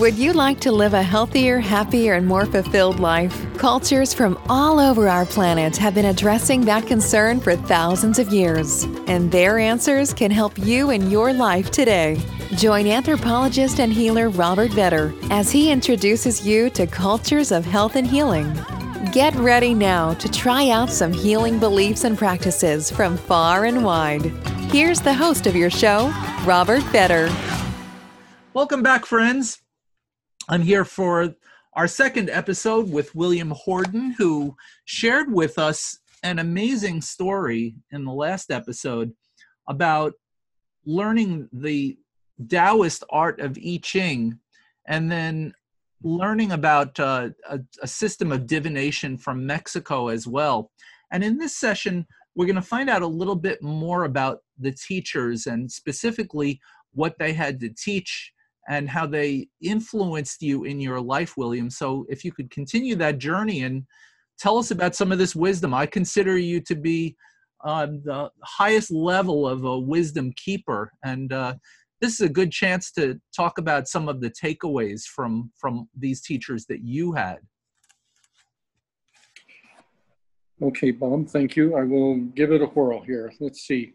Would you like to live a healthier, happier, and more fulfilled life? Cultures from all over our planet have been addressing that concern for thousands of years, and their answers can help you in your life today. Join anthropologist and healer Robert Vetter as he introduces you to cultures of health and healing. Get ready now to try out some healing beliefs and practices from far and wide. Here's the host of your show, Robert Vetter. Welcome back, friends. I'm here for our second episode with William Horden, who shared with us an amazing story in the last episode about learning the Taoist art of I Ching and then learning about uh, a, a system of divination from Mexico as well. And in this session, we're going to find out a little bit more about the teachers and specifically what they had to teach and how they influenced you in your life, William. So if you could continue that journey and tell us about some of this wisdom. I consider you to be uh, the highest level of a wisdom keeper, and uh, this is a good chance to talk about some of the takeaways from from these teachers that you had. Okay, Bob, thank you. I will give it a whirl here. Let's see.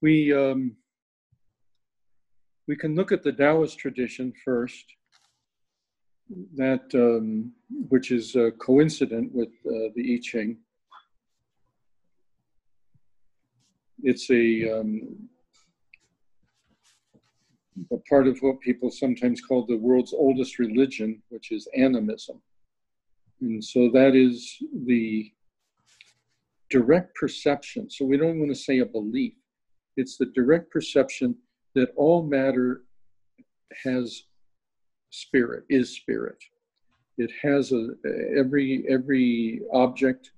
We um, we can look at the Taoist tradition first, that um, which is uh, coincident with uh, the I Ching. It's a, um, a part of what people sometimes call the world's oldest religion, which is animism. And so that is the direct perception. So we don't want to say a belief, it's the direct perception that all matter has spirit, is spirit. It has a every every object,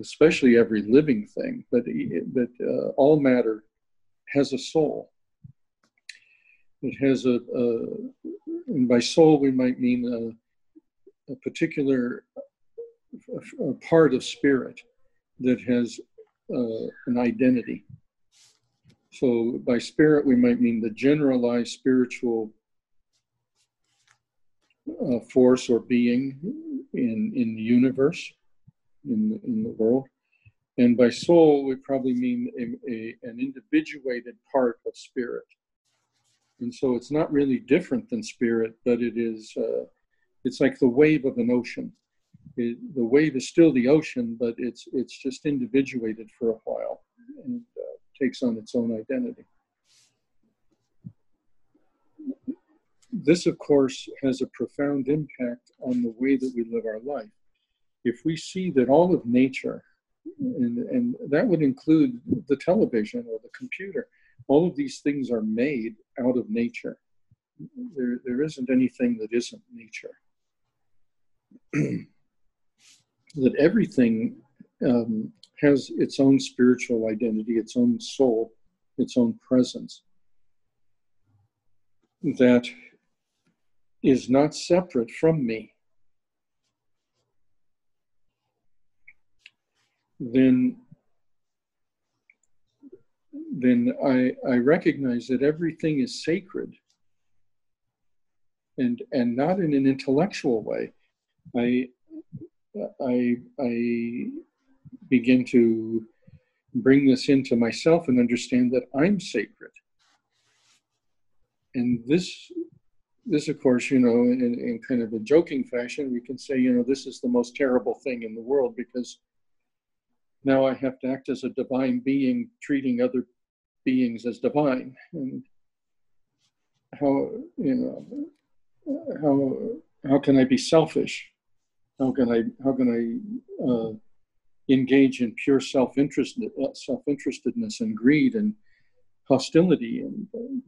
especially every living thing, but that uh, all matter has a soul. It has a, a, and by soul we might mean a, a particular a part of spirit that has uh, an identity. So by spirit, we might mean the generalized spiritual uh, force or being in, in the universe, in, in the world. And by soul, we probably mean a, a, an individuated part of spirit. And so it's not really different than spirit, but it is, uh, it's like the wave of an ocean. It, the wave is still the ocean, but it's, it's just individuated for a while. And takes on its own identity. This, of course, has a profound impact on the way that we live our life. If we see that all of nature, and, and that would include the television or the computer, all of these things are made out of nature. There, there isn't anything that isn't nature. that everything um, has its own spiritual identity, its own soul, its own presence that is not separate from me, then then I, I recognize that everything is sacred and and not in an intellectual way. I I I begin to bring this into myself and understand that I'm sacred. And this, this of course, you know, in, in kind of a joking fashion, we can say, you know, this is the most terrible thing in the world because now I have to act as a divine being, treating other beings as divine. And how, you know, how, how can I be selfish? How can I, how can I, uh, engage in pure self-interest, self-interestedness and greed and hostility and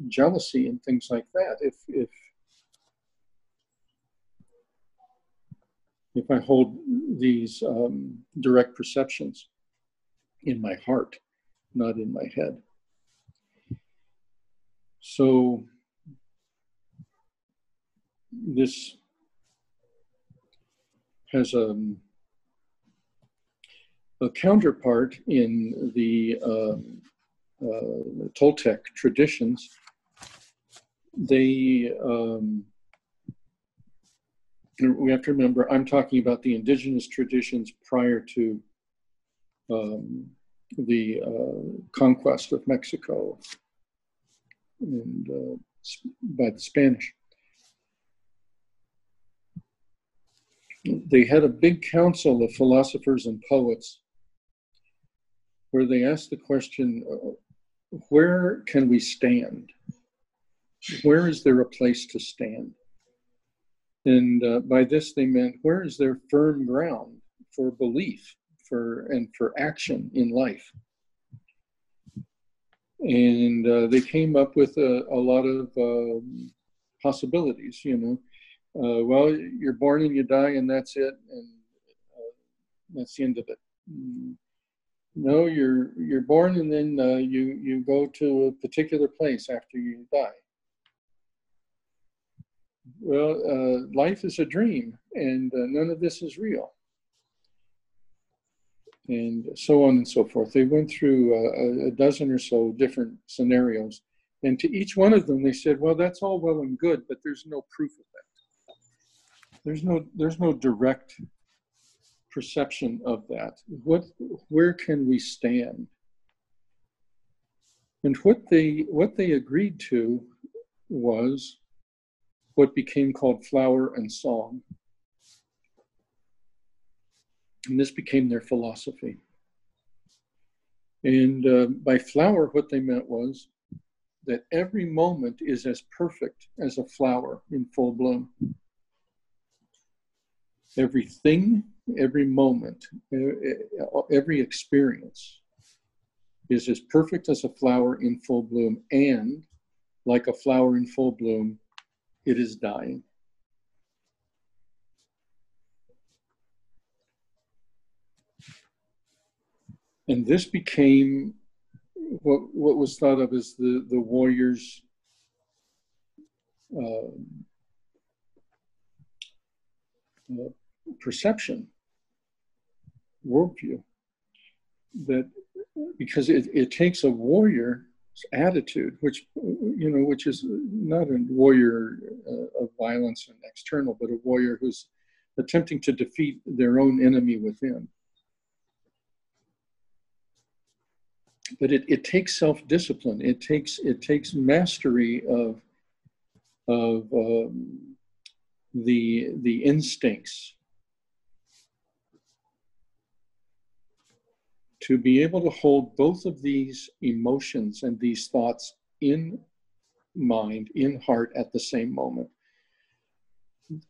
jealousy and things like that. If if if I hold these um, direct perceptions in my heart, not in my head. So this has a um, a counterpart in the um, uh, Toltec traditions they um, we have to remember i'm talking about the indigenous traditions prior to um, the uh, conquest of mexico and uh, by the spanish. They had a big council of philosophers and poets where they asked the question where can we stand where is there a place to stand? And uh, by this they meant where is there firm ground for belief for and for action in life? And uh, they came up with a, a lot of um, possibilities. You know, uh, well, you're born and you die, and that's it, and uh, that's the end of it. No, you're you're born and then uh, you you go to a particular place after you die well, uh, life is a dream and uh, none of this is real. And so on and so forth. They went through uh, a dozen or so different scenarios. And to each one of them, they said, well, that's all well and good, but there's no proof of that. There's no, there's no direct perception of that. What, where can we stand? And what they, what they agreed to was what became called flower and song. And this became their philosophy. And uh, by flower, what they meant was that every moment is as perfect as a flower in full bloom. Everything, every moment, every experience is as perfect as a flower in full bloom. And like a flower in full bloom, it is dying. And this became what, what was thought of as the, the warrior's uh, uh, perception, worldview. That because it, it takes a warrior attitude, which you know, which is not a warrior uh, of violence and external, but a warrior who's attempting to defeat their own enemy within. But it, it takes self-discipline. It takes it takes mastery of of um, the the instincts to be able to hold both of these emotions and these thoughts in mind, in heart at the same moment.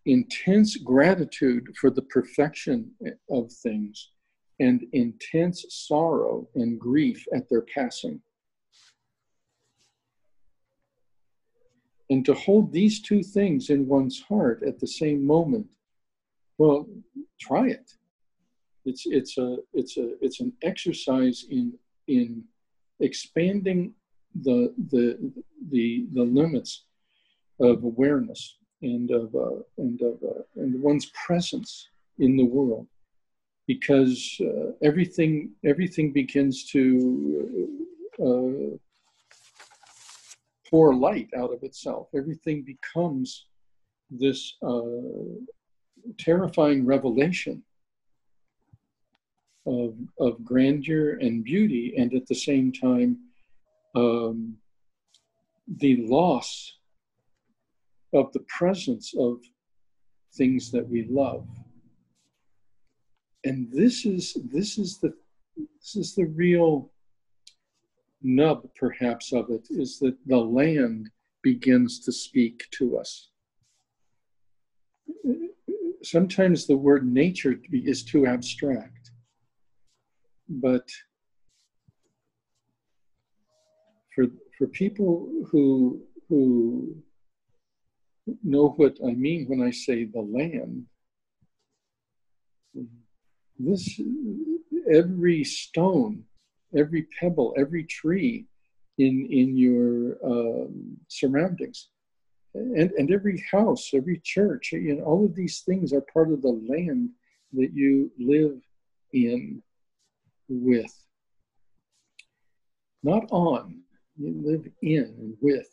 Intense gratitude for the perfection of things and intense sorrow and grief at their passing. And to hold these two things in one's heart at the same moment, well, try it. It's it's a it's a it's an exercise in in expanding the the the the limits of awareness and of uh, and of uh, and one's presence in the world. Because uh, everything everything begins to uh, pour light out of itself. Everything becomes this uh, terrifying revelation of, of grandeur and beauty, and at the same time, um, the loss of the presence of things that we love. And this is this is the this is the real nub, perhaps, of it is that the land begins to speak to us. Sometimes the word nature is too abstract but for for people who who know what I mean when I say the land, this every stone, every pebble, every tree in in your um, surroundings, and and every house, every church, you know, all of these things are part of the land that you live in with. Not on, you live in with.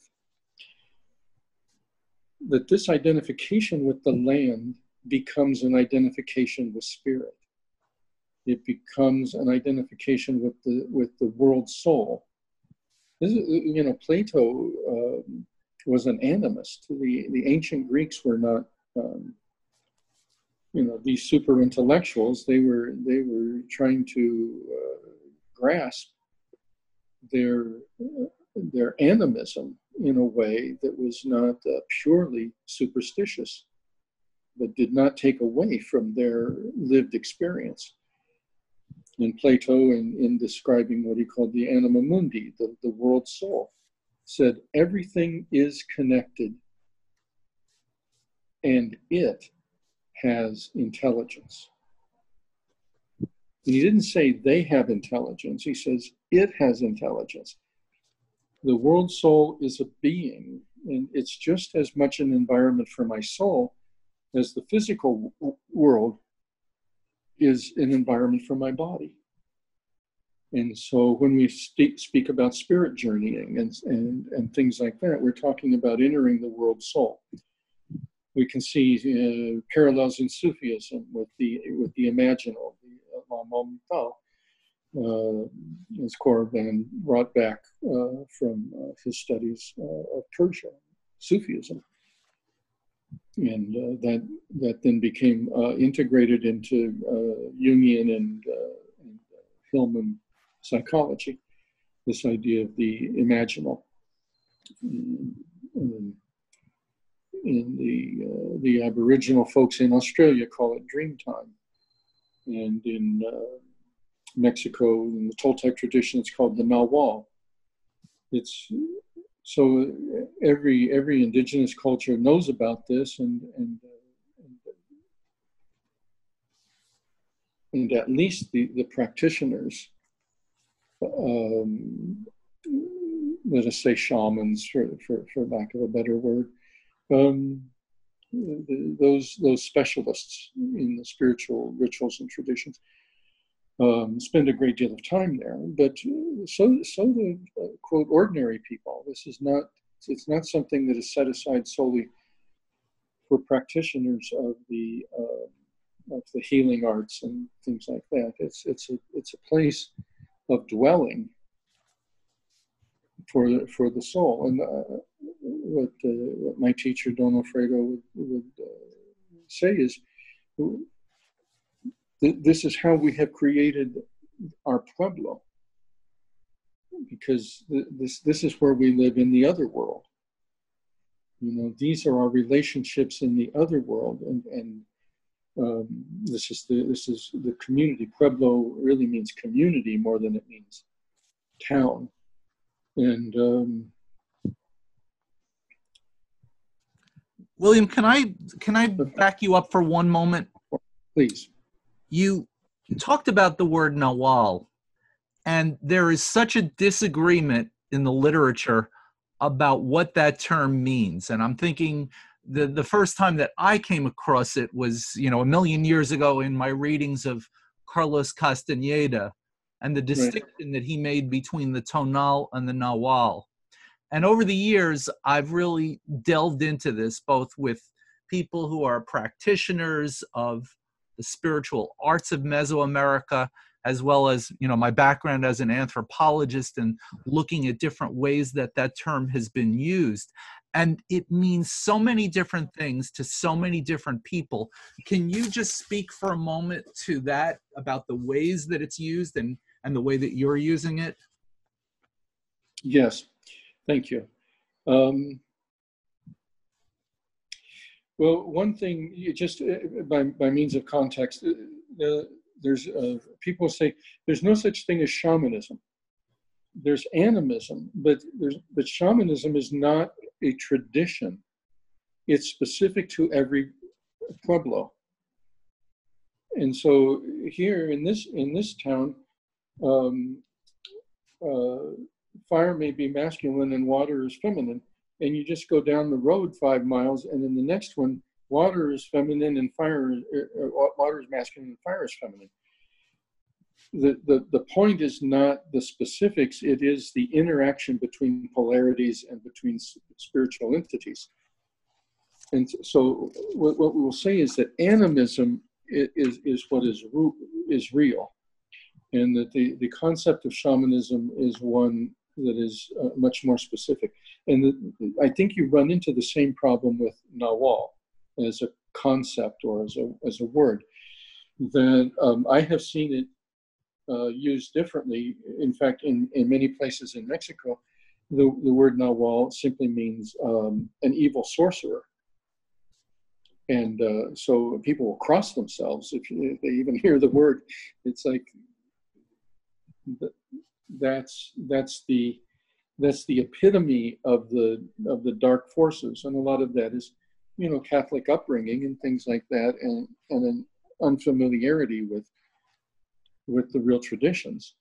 that this identification with the land becomes an identification with spirit. It becomes an identification with the with the world soul. This is, you know, Plato um, was an animist. The the ancient Greeks were not, um, you know, these super intellectuals. They were they were trying to uh, grasp their their animism in a way that was not uh, purely superstitious, but did not take away from their lived experience. And Plato, in, in describing what he called the anima mundi, the, the world soul, said everything is connected and it has intelligence. He didn't say they have intelligence, he says it has intelligence the world soul is a being, and it's just as much an environment for my soul as the physical w- world is an environment for my body. And so when we st- speak about spirit journeying and, and, and things like that, we're talking about entering the world soul. We can see uh, parallels in Sufism with the, with the imaginal, the uh, uh, as Corbin brought back uh, from uh, his studies uh, of Persia, Sufism. And uh, that, that then became integrated into Jungian and, and Hillman psychology, this idea of the imaginal. In, in the, the Aboriginal folks in Australia call it Dreamtime. And in Mexico in the Toltec tradition, it's called the Nahual. It's so every every indigenous culture knows about this, and and and, and at least the the practitioners, um, let us say shamans, for for for lack of a better word. Um, those those specialists in the spiritual rituals and traditions um, spend a great deal of time there. But so so the uh, quote ordinary people. This is not it's not something that is set aside solely for practitioners of the uh, of the healing arts and things like that. It's it's a it's a place of dwelling for the, for the soul. And uh, what, uh, what my teacher Don Alfredo would, would uh, say is this is how we have created our pueblo. Because this this is where we live in the other world. You know these are our relationships in the other world and and um, this is the this is the community. Pueblo really means community more than it means town. And um, william can i can i back you up for one moment please you talked about the word Nahual, and there is such a disagreement in the literature about what that term means. And I'm thinking the, the first time that I came across it was, you know, a million years ago in my readings of Carlos Castaneda and the distinction right. that he made between the tonal and the Nahual. And over the years, I've really delved into this both with people who are practitioners of the spiritual arts of Mesoamerica, as well as you know my background as an anthropologist and looking at different ways that that term has been used. And it means so many different things to so many different people. Can you just speak for a moment to that about the ways that it's used and and the way that you're using it? Yes thank you um, well, one thing, just uh, by, by means of context, uh, there's uh, people say there's no such thing as shamanism. There's animism, but there's but shamanism is not a tradition. It's specific to every pueblo. And so here in this in this town, um, uh, fire may be masculine and water is feminine and you just go down the road five miles, and in the next one, water is feminine and fire, uh, water is masculine and fire is feminine. The, the, the point is not the specifics, it is the interaction between polarities and between spiritual entities. and so what, what we will say is that animism is, is what is, is real. And that the, the concept of shamanism is one that is uh, much more specific. And the, I think you run into the same problem with Nawal as a concept or as a, as a word. That um, I have seen it uh, used differently. In fact, in, in many places in Mexico, the, the word Nawal simply means um, an evil sorcerer. And uh, so people will cross themselves if, if, they even hear the word. It's like that's that's the that's the epitome of the of the dark forces, and a lot of that is, you know, Catholic upbringing and things like that, and and an unfamiliarity with with the real traditions.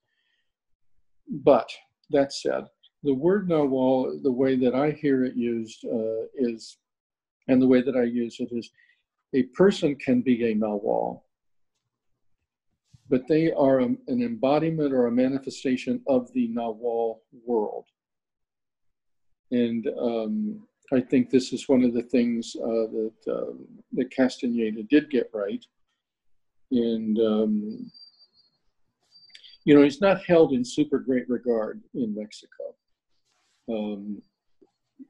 But that said, the word Nawal, the way that I hear it used uh, is, and the way that I use it is, a person can be a Nawal, but they are an embodiment or a manifestation of the Nawal world. And um, I think this is one of the things uh, that uh, that Castaneda did get right. And um, you know, he's not held in super great regard in Mexico, um,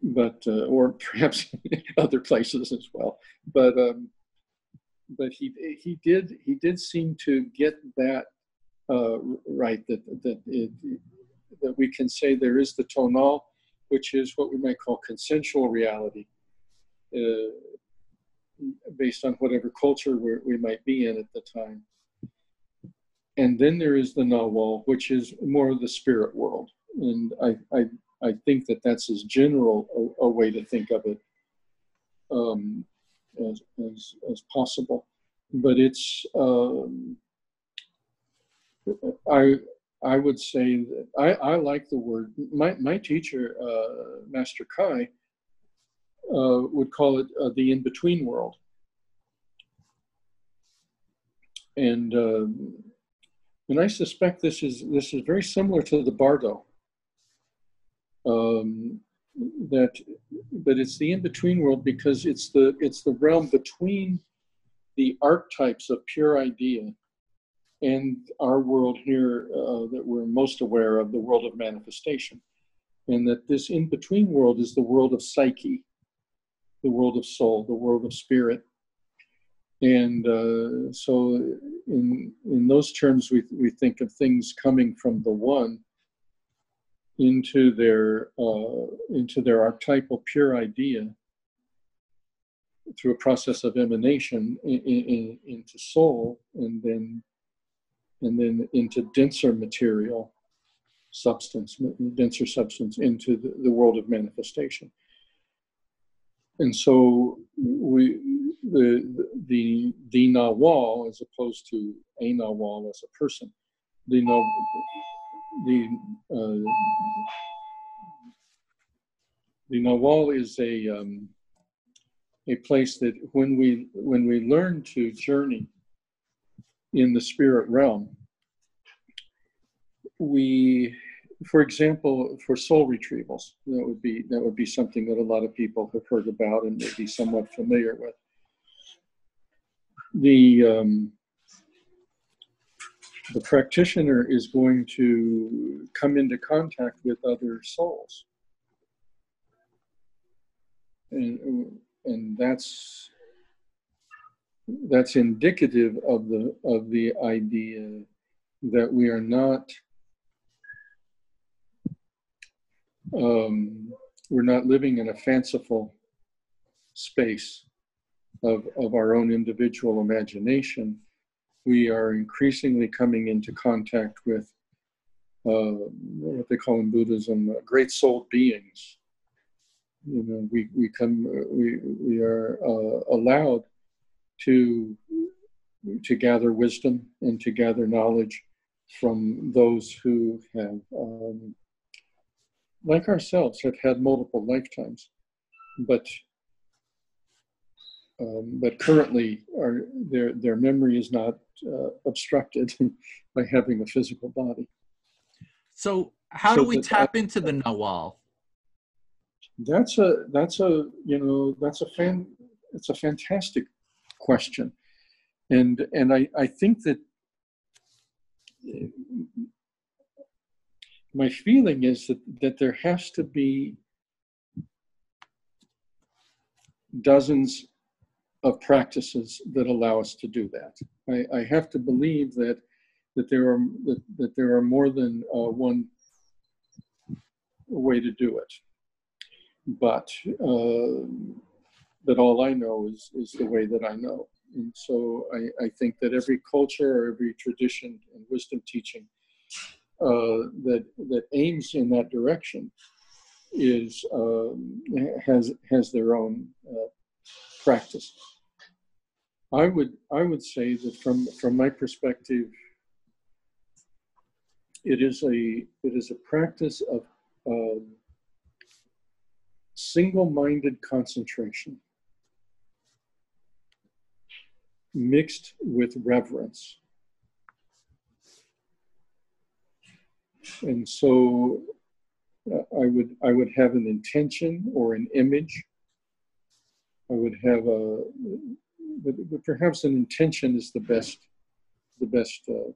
but uh, or perhaps other places as well. But um, but he he did he did seem to get that uh, right that that it, that we can say there is the tonal, which is what we might call consensual reality. Uh, based on whatever culture we might be in at the time and then there is the Nawal, which is more of the spirit world. And I, I, I think that that's as general a, a way to think of it um, as, as, as possible. But it's, um, I, I would say that I, I like the word. My, my teacher, uh, Master Kai, uh, would call it uh, the in between world. And um, and I suspect this is this is very similar to the Bardo. Um, that, but it's the in-between world because it's the it's the realm between the archetypes of pure idea and our world here uh, that we're most aware of, the world of manifestation, and that this in-between world is the world of psyche, the world of soul, the world of spirit, and uh, so, in in those terms, we we think of things coming from the one into their uh, into their archetypal pure idea through a process of emanation in, in, into soul, and then and then into denser material substance, denser substance into the, the world of manifestation. And so we the the the nawal as opposed to a nawal as a person. The the uh, the nawal is a um, a place that when we when we learn to journey in the spirit realm, we for example, for soul retrievals, that would be that would be something that a lot of people have heard about and may be somewhat familiar with. The um, the practitioner is going to come into contact with other souls. And and that's that's indicative of the of the idea that we are not um, we're not living in a fanciful space of, of our own individual imagination, we are increasingly coming into contact with uh, what they call in Buddhism uh, great soul beings. You know, we, we come, we, we are uh, allowed to, to gather wisdom and to gather knowledge from those who have, um, like ourselves, have had multiple lifetimes, but um, but currently, our, their, their memory is not uh, obstructed by having a physical body. So, how so do we tap into the Nawal? That's a that's a you know that's a fan it's a fantastic question, and and I I think that my feeling is that that there has to be dozens of practices that allow us to do that. I, I have to believe that that there are that, that there are more than uh, one way to do it. But uh, but all I know is is the way that I know, and so I, I think that every culture or every tradition and wisdom teaching uh, that that aims in that direction is um, has has their own uh, practice. I would I would say that from from my perspective, it is a it is a practice of um, single-minded concentration mixed with reverence. And so uh, I would I would have an intention or an image. I would have a but, but perhaps an intention is the best the best uh,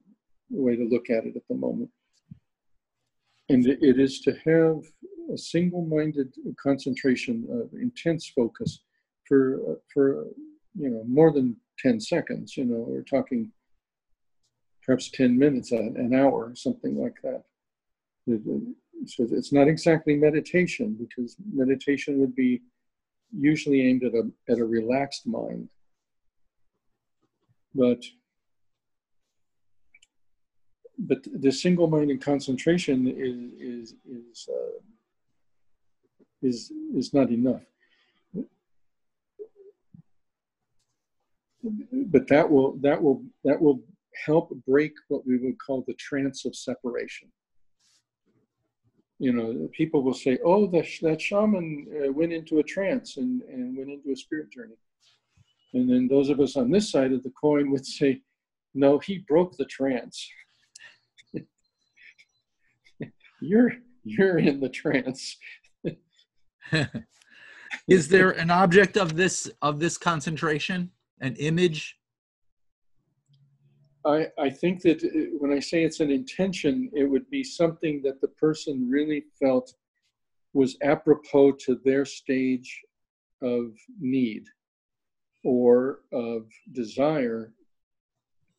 way to look at it at the moment. And it is to have a single-minded concentration of intense focus for uh, for you know more than 10 seconds you know we're talking perhaps 10 minutes an hour something like that so it's not exactly meditation because meditation would be usually aimed at a, at a relaxed mind but but the single-minded concentration is is is uh, is is not enough. But that will that will that will help break what we would call the trance of separation. You know, people will say, "Oh, that that shaman uh, went into a trance and and went into a spirit journey," and then those of us on this side of the coin would say, "No, he broke the trance." you're you're in the trance. Is there an object of this of this concentration? An image I, I think that uh, when I say it's an intention, it would be something that the person really felt was apropos to their stage of need or of desire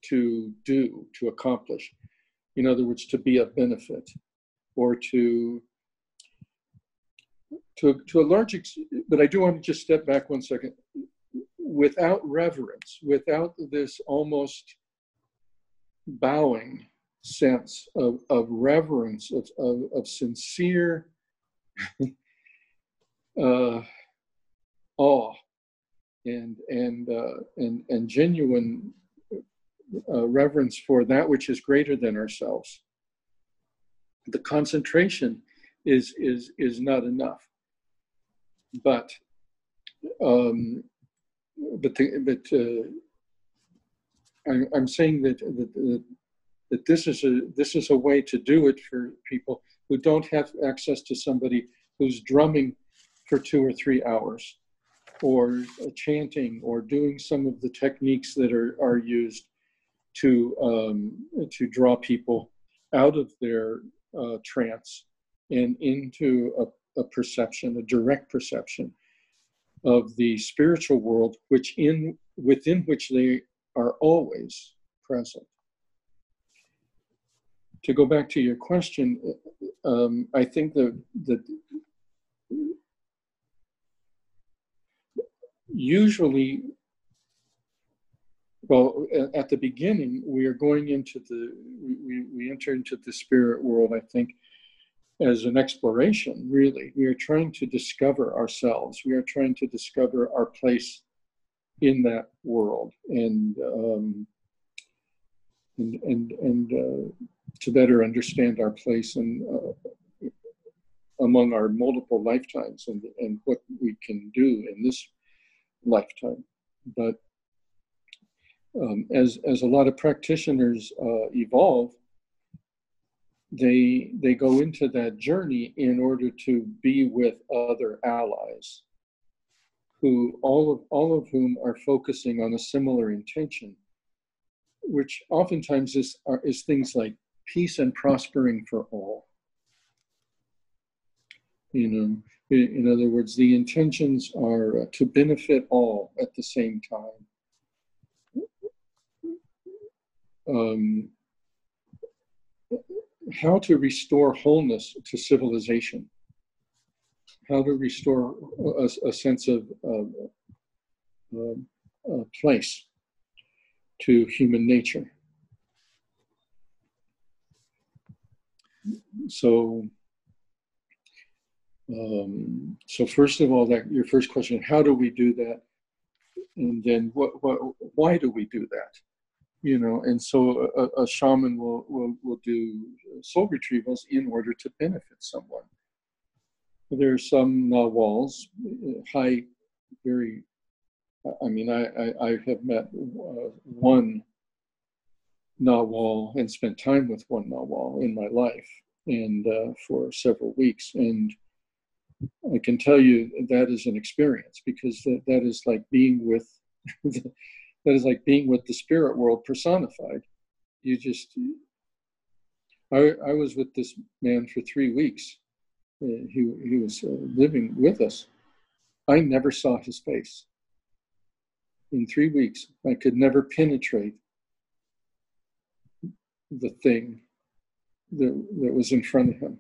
to do, to accomplish. In other words, to be of benefit or to to, to a large extent, but I do want to just step back one second. Without reverence, without this almost bowing sense of, of reverence, of, of, of sincere uh, awe and, and, uh, and, and genuine uh, reverence for that which is greater than ourselves. The concentration is, is, is not enough but um, but the, but uh, I, I'm saying that, that that this is a this is a way to do it for people who don't have access to somebody who's drumming for two or three hours or chanting or doing some of the techniques that are, are used to um, to draw people out of their uh, trance and into a a perception, a direct perception of the spiritual world, which in within which they are always present. To go back to your question, um, I think that that usually well at the beginning we are going into the we, we enter into the spirit world i think as an exploration, really. We are trying to discover ourselves. We are trying to discover our place in that world and um, and and, and uh, to better understand our place in, uh, among our multiple lifetimes and, and what we can do in this lifetime. But um, as, as a lot of practitioners uh, evolve, they they go into that journey in order to be with other allies who all of all of whom are focusing on a similar intention, which oftentimes is are, is things like peace and prospering for all. You know, in, in other words, the intentions are uh, to benefit all at the same time. Um, how to restore wholeness to civilization how to restore a, a sense of uh, place to human nature. So, um, so first of all, that your first question: How do we do that? And then, what, what, why do we do that? You know, and so a, a shaman will, will will do soul retrievals in order to benefit someone there are some uh, walls, uh, high, very. I mean, I I, I have met uh, one Nawal and spent time with one Nawal in my life, and uh, for several weeks, and I can tell you that is an experience because that, that is like being with that is like being with the spirit world personified. You just I I was with this man for three weeks he, he was uh, living with us, I never saw his face. In three weeks, I could never penetrate the thing that, that was in front of him.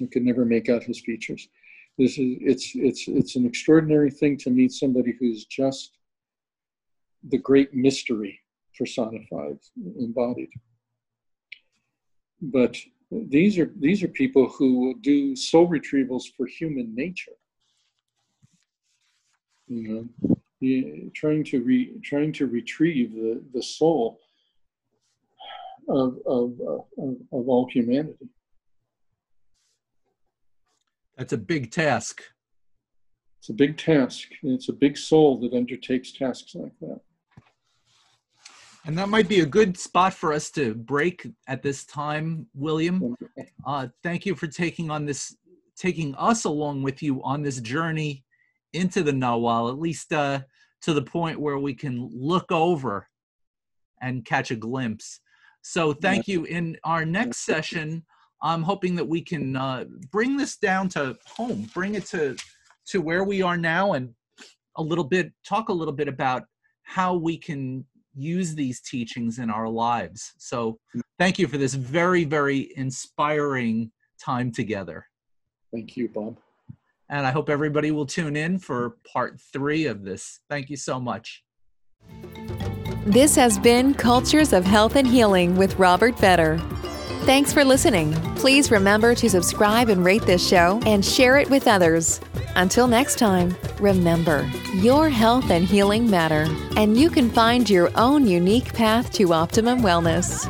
I could never make out his features. This is it's it's it's an extraordinary thing to meet somebody who's just the great mystery personified, embodied. But these are these are people who will do soul retrievals for human nature. You know, trying to re, trying to retrieve the, the soul of, of, of, of all humanity. That's a big task. It's a big task. And it's a big soul that undertakes tasks like that. And that might be a good spot for us to break at this time, William. Uh, thank you for taking on this, taking us along with you on this journey into the Nawal, at least uh, to the point where we can look over and catch a glimpse. So thank you. In our next session, I'm hoping that we can uh, bring this down to home, bring it to to where we are now, and a little bit talk a little bit about how we can use these teachings in our lives. So thank you for this very, very inspiring time together. Thank you, Bob. And I hope everybody will tune in for part three of this. Thank you so much. This has been Cultures of Health and Healing with Robert Vetter. Thanks for listening. Please remember to subscribe and rate this show and share it with others. Until next time, remember your health and healing matter, and you can find your own unique path to optimum wellness.